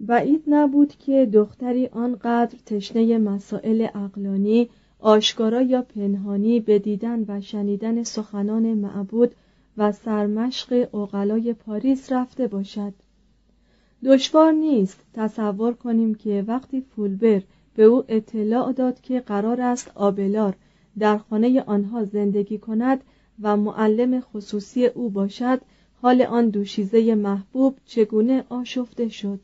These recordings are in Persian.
بعید نبود که دختری آنقدر تشنه مسائل اقلانی آشکارا یا پنهانی به دیدن و شنیدن سخنان معبود و سرمشق اغلای پاریس رفته باشد. دشوار نیست تصور کنیم که وقتی فولبر به او اطلاع داد که قرار است آبلار در خانه آنها زندگی کند و معلم خصوصی او باشد حال آن دوشیزه محبوب چگونه آشفته شد؟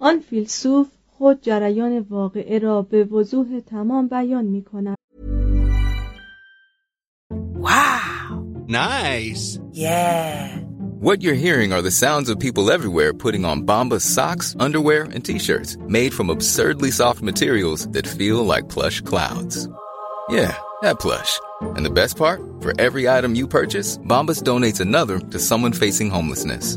آن فیلسوف خود جریان واقعه را به وضوح تمام بیان می کند Nice. What you're hearing are the sounds of people everywhere putting on Bombas socks, underwear, and t-shirts made from absurdly soft materials that feel like plush clouds. Yeah, that plush. And the best part? For every item you purchase, Bombas donates another to someone facing homelessness.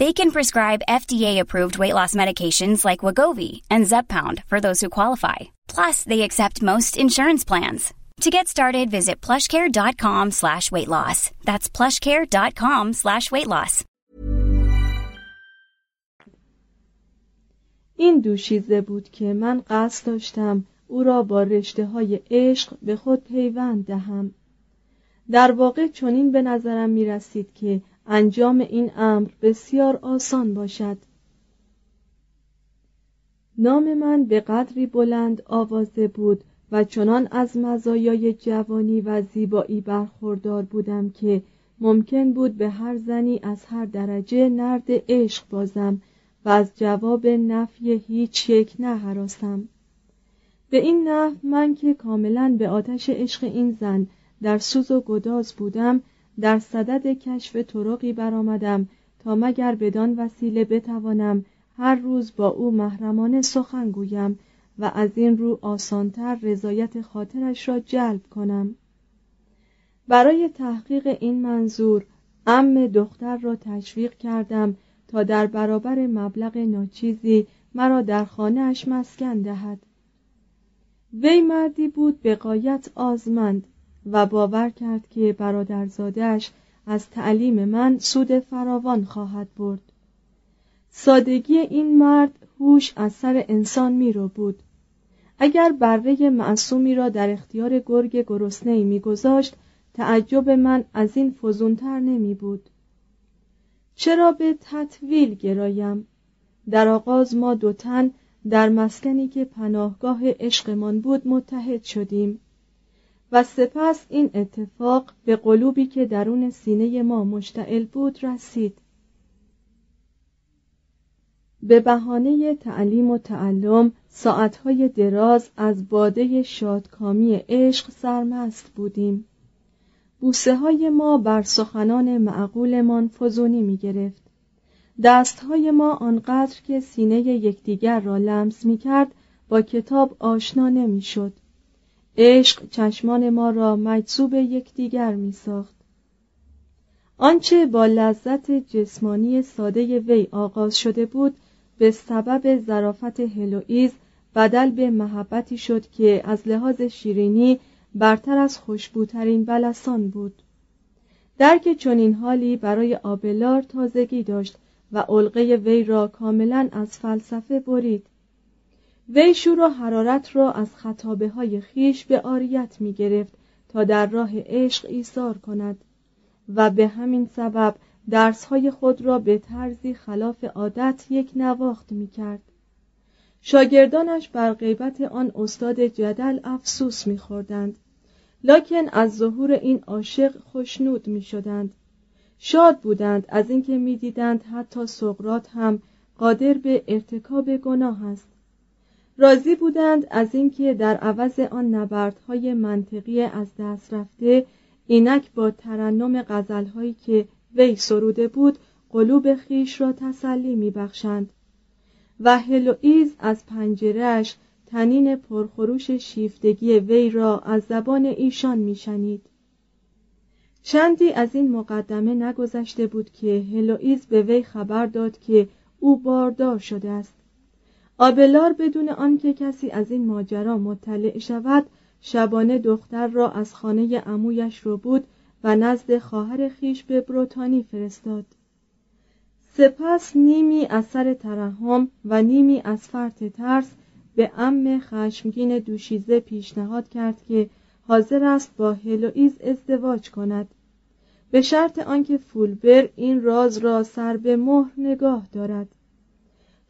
They can prescribe FDA-approved weight loss medications like Wagovi and Zepbound for those who qualify. Plus, they accept most insurance plans. To get started, visit plushcare.com slash weight loss. That's plushcare.com slash weight loss. این دوشیزه بود که من قصد داشتم او را با رشته های عشق به خود پیوند دهم در واقع چنین به نظرم می رسید که انجام این امر بسیار آسان باشد. نام من به قدری بلند آوازه بود و چنان از مزایای جوانی و زیبایی برخوردار بودم که ممکن بود به هر زنی از هر درجه نرد عشق بازم و از جواب نفی هیچ یک نهراسم. به این نحو من که کاملا به آتش عشق این زن در سوز و گداز بودم در صدد کشف طرقی برآمدم تا مگر بدان وسیله بتوانم هر روز با او محرمانه سخن گویم و از این رو آسانتر رضایت خاطرش را جلب کنم. برای تحقیق این منظور ام دختر را تشویق کردم تا در برابر مبلغ ناچیزی مرا در خانهاش مسکن دهد. وی مردی بود به قایت آزمند و باور کرد که برادرزادهاش از تعلیم من سود فراوان خواهد برد. سادگی این مرد هوش از سر انسان می رو بود. اگر بره معصومی را در اختیار گرگ گرسنه میگذاشت تعجب من از این فزونتر نمی بود. چرا به تطویل گرایم؟ در آغاز ما دو تن در مسکنی که پناهگاه عشقمان بود متحد شدیم. و سپس این اتفاق به قلوبی که درون سینه ما مشتعل بود رسید. به بهانه تعلیم و تعلم ساعتهای دراز از باده شادکامی عشق سرمست بودیم. بوسه های ما بر سخنان معقولمان فزونی می گرفت دستهای ما آنقدر که سینه یکدیگر را لمس می کرد با کتاب آشنا نمی شد عشق چشمان ما را مجذوب یکدیگر می ساخت آنچه با لذت جسمانی ساده وی آغاز شده بود به سبب ظرافت هلوئیز بدل به محبتی شد که از لحاظ شیرینی برتر از خوشبوترین بلسان بود. درک چنین حالی برای آبلار تازگی داشت و علقه وی را کاملا از فلسفه برید. وی شور و حرارت را از خطابه های خیش به آریت می گرفت تا در راه عشق ایثار کند و به همین سبب درسهای خود را به طرزی خلاف عادت یک نواخت می کرد. شاگردانش بر غیبت آن استاد جدل افسوس می خوردند. لکن از ظهور این عاشق خوشنود می شدند. شاد بودند از اینکه می‌دیدند حتی سقرات هم قادر به ارتکاب گناه است راضی بودند از اینکه در عوض آن نبردهای منطقی از دست رفته اینک با ترنم غزلهایی که وی سروده بود قلوب خیش را تسلی میبخشند. و هلوئیز از پنجرهش تنین پرخروش شیفتگی وی را از زبان ایشان میشنید. چندی از این مقدمه نگذشته بود که هلوئیز به وی خبر داد که او باردار شده است. آبلار بدون آنکه کسی از این ماجرا مطلع شود شبانه دختر را از خانه عمویش رو بود و نزد خواهر خیش به بروتانی فرستاد. سپس نیمی از سر ترحم و نیمی از فرط ترس به ام خشمگین دوشیزه پیشنهاد کرد که حاضر است با هلوئیز ازدواج کند. به شرط آنکه فولبر این راز را سر به مهر نگاه دارد.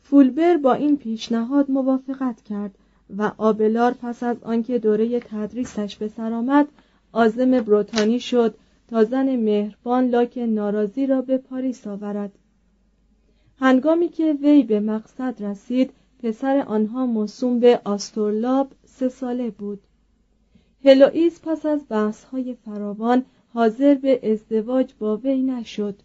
فولبر با این پیشنهاد موافقت کرد و آبلار پس از آنکه دوره تدریسش به سر آمد آزم بروتانی شد تا زن مهربان لاک ناراضی را به پاریس آورد. هنگامی که وی به مقصد رسید پسر آنها موسوم به آستورلاب سه ساله بود. هلوئیس پس از بحث‌های فراوان حاضر به ازدواج با وی نشد.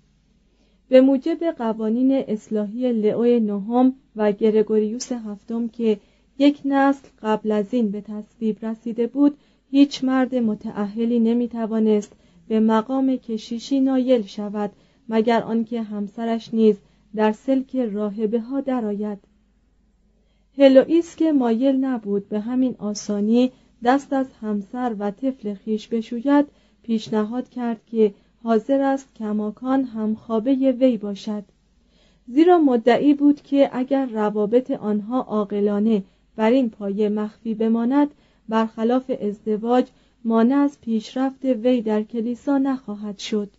به موجب قوانین اصلاحی لئو نهم و گرگوریوس هفتم که یک نسل قبل از این به تصویب رسیده بود هیچ مرد متعهلی نمی‌توانست به مقام کشیشی نایل شود مگر آنکه همسرش نیز در سلک راهبه ها درآید. هلوئیس که مایل نبود به همین آسانی دست از همسر و طفل خیش بشوید پیشنهاد کرد که حاضر است کماکان هم خوابه وی باشد. زیرا مدعی بود که اگر روابط آنها عاقلانه بر این پایه مخفی بماند برخلاف ازدواج مانع از پیشرفت وی در کلیسا نخواهد شد.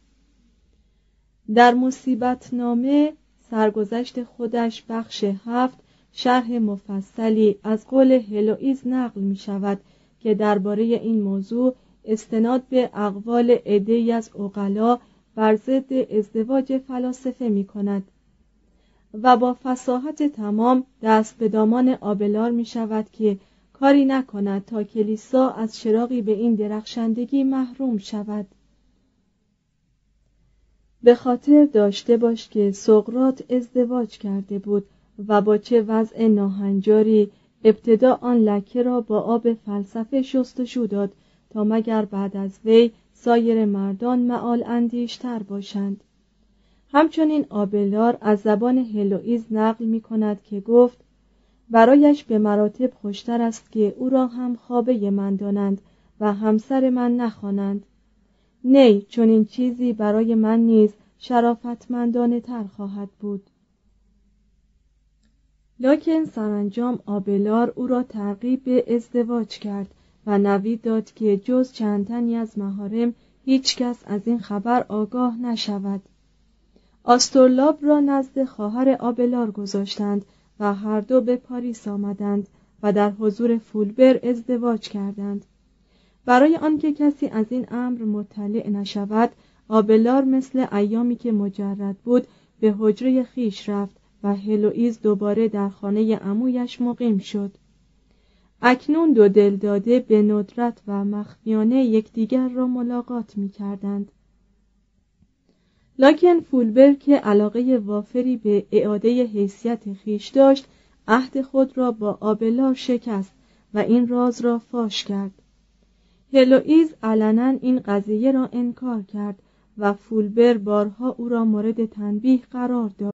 در مصیبت نامه سرگذشت خودش بخش هفت شرح مفصلی از قول هلوئیز نقل می شود که درباره این موضوع استناد به اقوال عدهای از اقلا بر ضد ازدواج فلاسفه می کند و با فساحت تمام دست به دامان آبلار می شود که کاری نکند تا کلیسا از چراغی به این درخشندگی محروم شود. به خاطر داشته باش که سقرات ازدواج کرده بود و با چه وضع ناهنجاری ابتدا آن لکه را با آب فلسفه شستشو داد تا مگر بعد از وی سایر مردان معال اندیشتر باشند. همچنین آبلار از زبان هلوئیز نقل می کند که گفت برایش به مراتب خوشتر است که او را هم خوابه من دانند و همسر من نخوانند. نی چون این چیزی برای من نیز شرافتمندانه تر خواهد بود. لکن سرانجام آبلار او را ترغیب به ازدواج کرد و نوید داد که جز چند تنی از مهارم هیچ کس از این خبر آگاه نشود. آستورلاب را نزد خواهر آبلار گذاشتند و هر دو به پاریس آمدند و در حضور فولبر ازدواج کردند. برای آنکه کسی از این امر مطلع نشود آبلار مثل ایامی که مجرد بود به حجره خیش رفت و هلوئیز دوباره در خانه عمویش مقیم شد. اکنون دو دلداده به ندرت و مخفیانه یکدیگر را ملاقات می کردند. لاکن فولبر که علاقه وافری به اعاده حیثیت خیش داشت عهد خود را با آبلار شکست و این راز را فاش کرد هلوئیز علنا این قضیه را انکار کرد و فولبر بارها او را مورد تنبیه قرار داد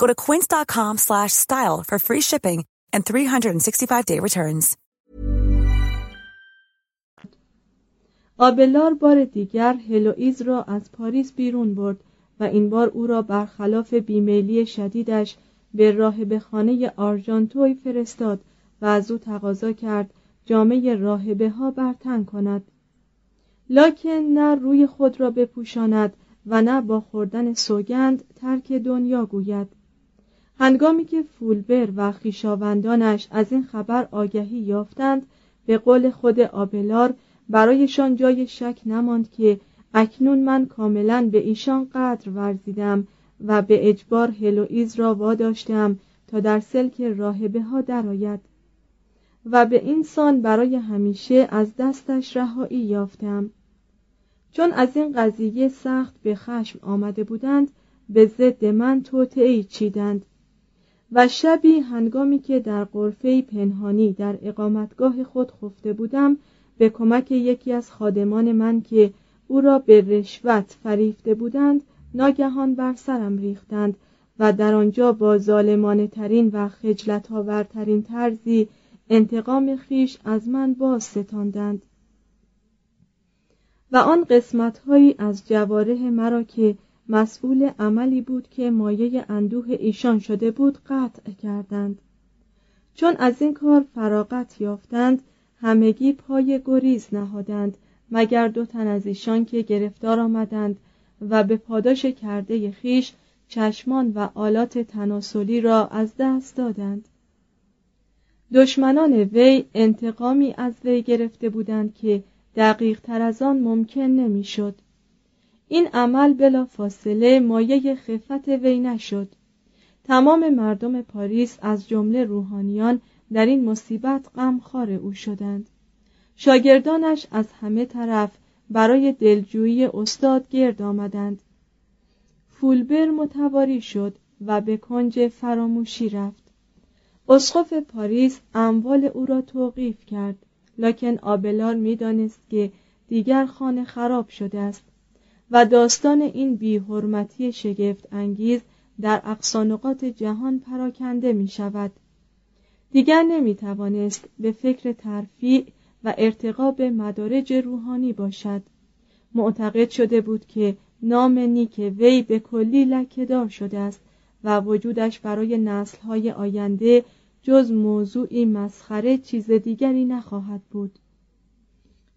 Go to quince.com slash style for free shipping and 365-day returns. آبلار بار دیگر هلوئیز را از پاریس بیرون برد و این بار او را برخلاف بیمیلی شدیدش به راهب خانه آرژانتوی فرستاد و از او تقاضا کرد جامعه راهبه ها برتن کند لاکن نه روی خود را بپوشاند و نه با خوردن سوگند ترک دنیا گوید هنگامی که فولبر و خیشاوندانش از این خبر آگهی یافتند به قول خود آبلار برایشان جای شک نماند که اکنون من کاملا به ایشان قدر ورزیدم و به اجبار هلوئیز را واداشتم تا در سلک راهبه ها درآید و به این سان برای همیشه از دستش رهایی یافتم. چون از این قضیه سخت به خشم آمده بودند به ضد من توطعهای چیدند. و شبی هنگامی که در قرفه پنهانی در اقامتگاه خود خفته بودم به کمک یکی از خادمان من که او را به رشوت فریفته بودند ناگهان بر سرم ریختند و در آنجا با ظالمانه ترین و خجلت آورترین طرزی انتقام خیش از من باز ستاندند و آن قسمت از جواره مرا که مسئول عملی بود که مایه اندوه ایشان شده بود قطع کردند چون از این کار فراغت یافتند همگی پای گریز نهادند مگر دو تن از ایشان که گرفتار آمدند و به پاداش کرده خیش چشمان و آلات تناسلی را از دست دادند دشمنان وی انتقامی از وی گرفته بودند که دقیق تر از آن ممکن نمی‌شد. این عمل بلا فاصله مایه خفت وی نشد. تمام مردم پاریس از جمله روحانیان در این مصیبت غمخوار او شدند. شاگردانش از همه طرف برای دلجویی استاد گرد آمدند. فولبر متواری شد و به کنج فراموشی رفت. اسقف پاریس اموال او را توقیف کرد لکن آبلار می‌دانست که دیگر خانه خراب شده است. و داستان این بیحرمتی شگفت انگیز در اقصانقات جهان پراکنده می شود دیگر نمی توانست به فکر ترفیع و ارتقا به مدارج روحانی باشد. معتقد شده بود که نام نیک وی به کلی لکهدار شده است و وجودش برای نسلهای آینده جز موضوعی مسخره چیز دیگری نخواهد بود.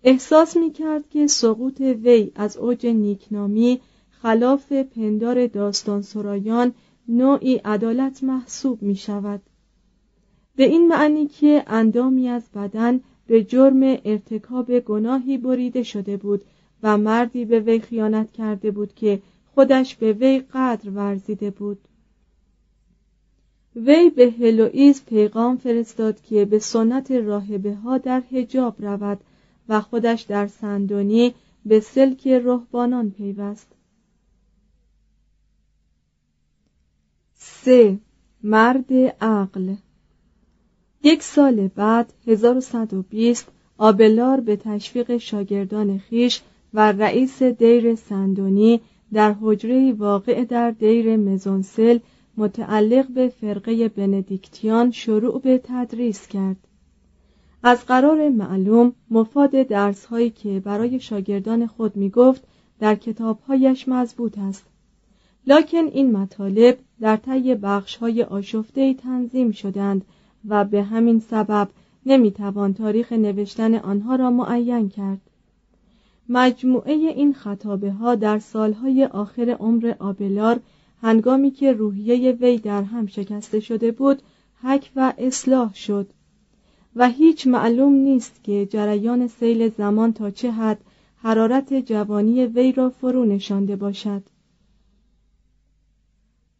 احساس می کرد که سقوط وی از اوج نیکنامی خلاف پندار داستان سرایان نوعی عدالت محسوب می شود به این معنی که اندامی از بدن به جرم ارتکاب گناهی بریده شده بود و مردی به وی خیانت کرده بود که خودش به وی قدر ورزیده بود. وی به هلوئیز پیغام فرستاد که به سنت راهبه ها در حجاب رود و خودش در سندونی به سلک رهبانان پیوست. سه. مرد عقل. یک سال بعد 1120 آبلار به تشویق شاگردان خیش و رئیس دیر سندونی در حجره واقع در دیر مزونسل متعلق به فرقه بندیکتیان شروع به تدریس کرد. از قرار معلوم مفاد درس هایی که برای شاگردان خود می گفت در کتابهایش مضبوط است. لکن این مطالب در طی بخش های آشفته تنظیم شدند و به همین سبب نمی‌توان تاریخ نوشتن آنها را معین کرد. مجموعه این خطابه ها در سالهای آخر عمر آبلار هنگامی که روحیه وی در هم شکسته شده بود حک و اصلاح شد. و هیچ معلوم نیست که جریان سیل زمان تا چه حد حرارت جوانی وی را فرو نشانده باشد.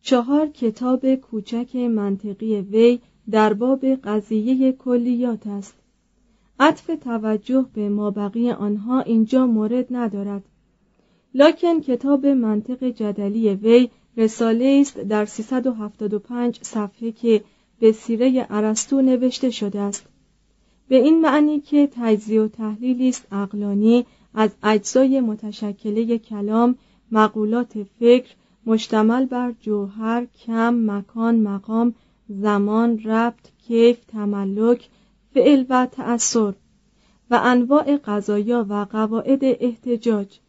چهار کتاب کوچک منطقی وی در باب قضیه کلیات است. عطف توجه به مابقی آنها اینجا مورد ندارد. لکن کتاب منطق جدلی وی رساله است در 375 صفحه که به سیره ارسطو نوشته شده است. به این معنی که تجزیه و تحلیلی است عقلانی از اجزای متشکله کلام مقولات فکر مشتمل بر جوهر کم مکان مقام زمان ربط کیف تملک فعل و تأثر و انواع قضایا و قواعد احتجاج.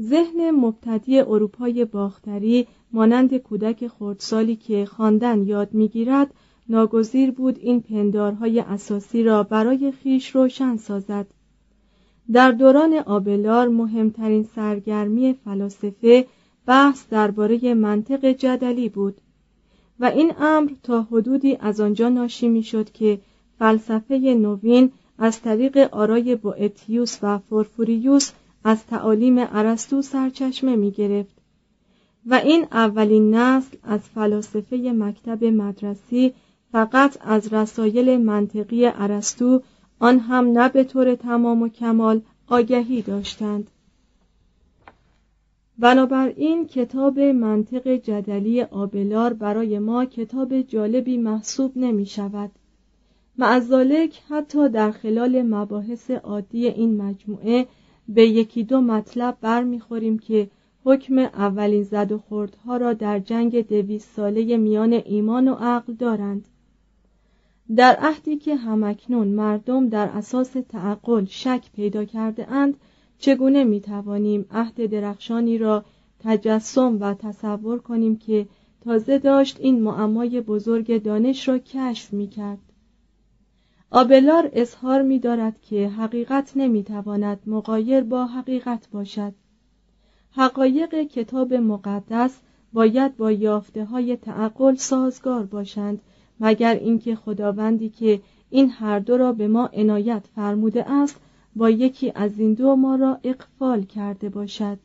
ذهن مبتدی اروپای باختری مانند کودک خردسالی که خواندن یاد می‌گیرد ناگزیر بود این پندارهای اساسی را برای خیش روشن سازد. در دوران آبلار مهمترین سرگرمی فلاسفه بحث درباره منطق جدلی بود و این امر تا حدودی از آنجا ناشی می‌شد که فلسفه نوین از طریق آرای بوئتیوس و فورفوریوس از تعالیم ارسطو سرچشمه می گرفت و این اولین نسل از فلاسفه مکتب مدرسی فقط از رسایل منطقی ارسطو آن هم نه به طور تمام و کمال آگهی داشتند. بنابراین کتاب منطق جدلی آبلار برای ما کتاب جالبی محسوب نمی شود. معذالک حتی در خلال مباحث عادی این مجموعه به یکی دو مطلب برمیخوریم که حکم اولین زد و خوردها را در جنگ دویست ساله میان ایمان و عقل دارند. در عهدی که همکنون مردم در اساس تعقل شک پیدا کرده اند چگونه می توانیم عهد درخشانی را تجسم و تصور کنیم که تازه داشت این معمای بزرگ دانش را کشف می کرد؟ آبلار اظهار می دارد که حقیقت نمی تواند مقایر با حقیقت باشد. حقایق کتاب مقدس باید با یافته های تعقل سازگار باشند مگر اینکه خداوندی که این هر دو را به ما عنایت فرموده است با یکی از این دو ما را اقفال کرده باشد.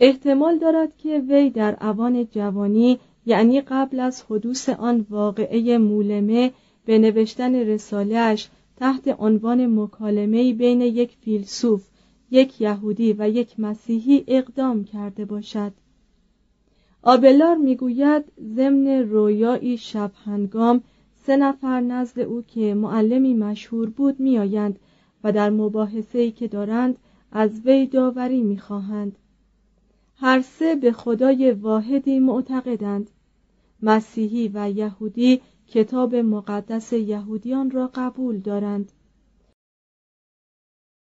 احتمال دارد که وی در اوان جوانی یعنی قبل از حدوث آن واقعه مولمه به نوشتن رسالهش تحت عنوان مکالمه بین یک فیلسوف یک یهودی و یک مسیحی اقدام کرده باشد. آبلار می‌گوید ضمن رویایی شب هنگام سه نفر نزد او که معلمی مشهور بود میآیند و در مباحثه‌ای که دارند از وی داوری می‌خواهند. هر سه به خدای واحدی معتقدند. مسیحی و یهودی کتاب مقدس یهودیان را قبول دارند.